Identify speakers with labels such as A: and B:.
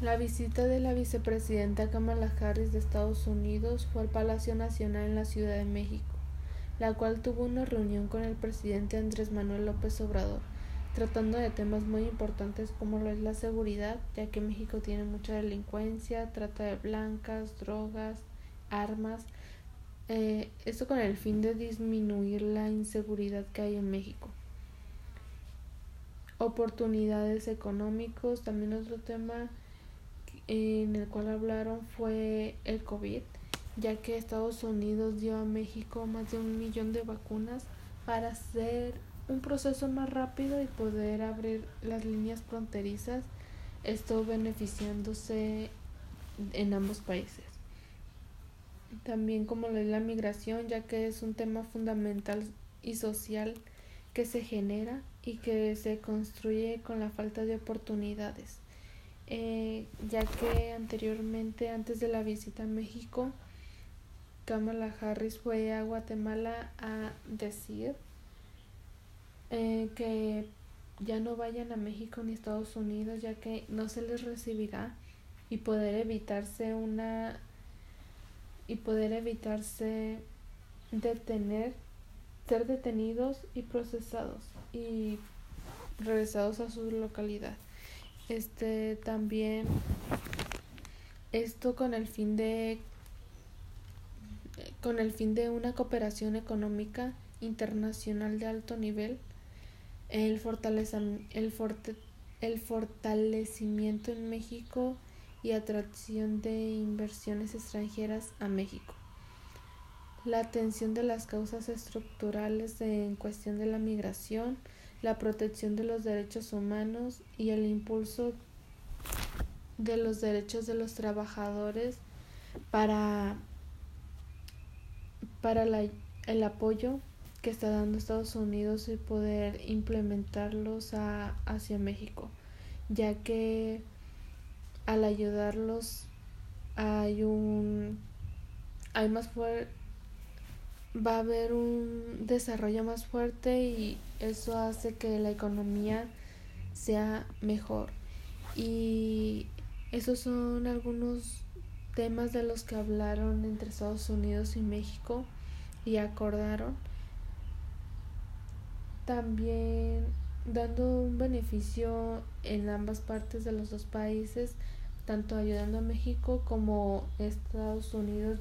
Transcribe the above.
A: La visita de la vicepresidenta Kamala Harris de Estados Unidos fue al Palacio Nacional en la Ciudad de México, la cual tuvo una reunión con el presidente Andrés Manuel López Obrador, tratando de temas muy importantes como lo es la seguridad, ya que México tiene mucha delincuencia, trata de blancas, drogas, armas, eh, esto con el fin de disminuir la inseguridad que hay en México. Oportunidades económicos, también otro tema en el cual hablaron fue el COVID, ya que Estados Unidos dio a México más de un millón de vacunas para hacer un proceso más rápido y poder abrir las líneas fronterizas, esto beneficiándose en ambos países. También como la migración, ya que es un tema fundamental y social que se genera y que se construye con la falta de oportunidades. Eh, ya que anteriormente, antes de la visita a México, Kamala Harris fue a Guatemala a decir eh, que ya no vayan a México ni Estados Unidos, ya que no se les recibirá y poder evitarse una y poder evitarse detener, ser detenidos y procesados y regresados a su localidad. Este también esto con el fin de con el fin de una cooperación económica internacional de alto nivel, el, el, el fortalecimiento en México y atracción de inversiones extranjeras a México. La atención de las causas estructurales en cuestión de la migración, la protección de los derechos humanos y el impulso de los derechos de los trabajadores para, para el apoyo que está dando Estados Unidos y poder implementarlos hacia México, ya que al ayudarlos hay un hay más fuerte va a haber un desarrollo más fuerte y eso hace que la economía sea mejor. Y esos son algunos temas de los que hablaron entre Estados Unidos y México y acordaron. También dando un beneficio en ambas partes de los dos países, tanto ayudando a México como Estados Unidos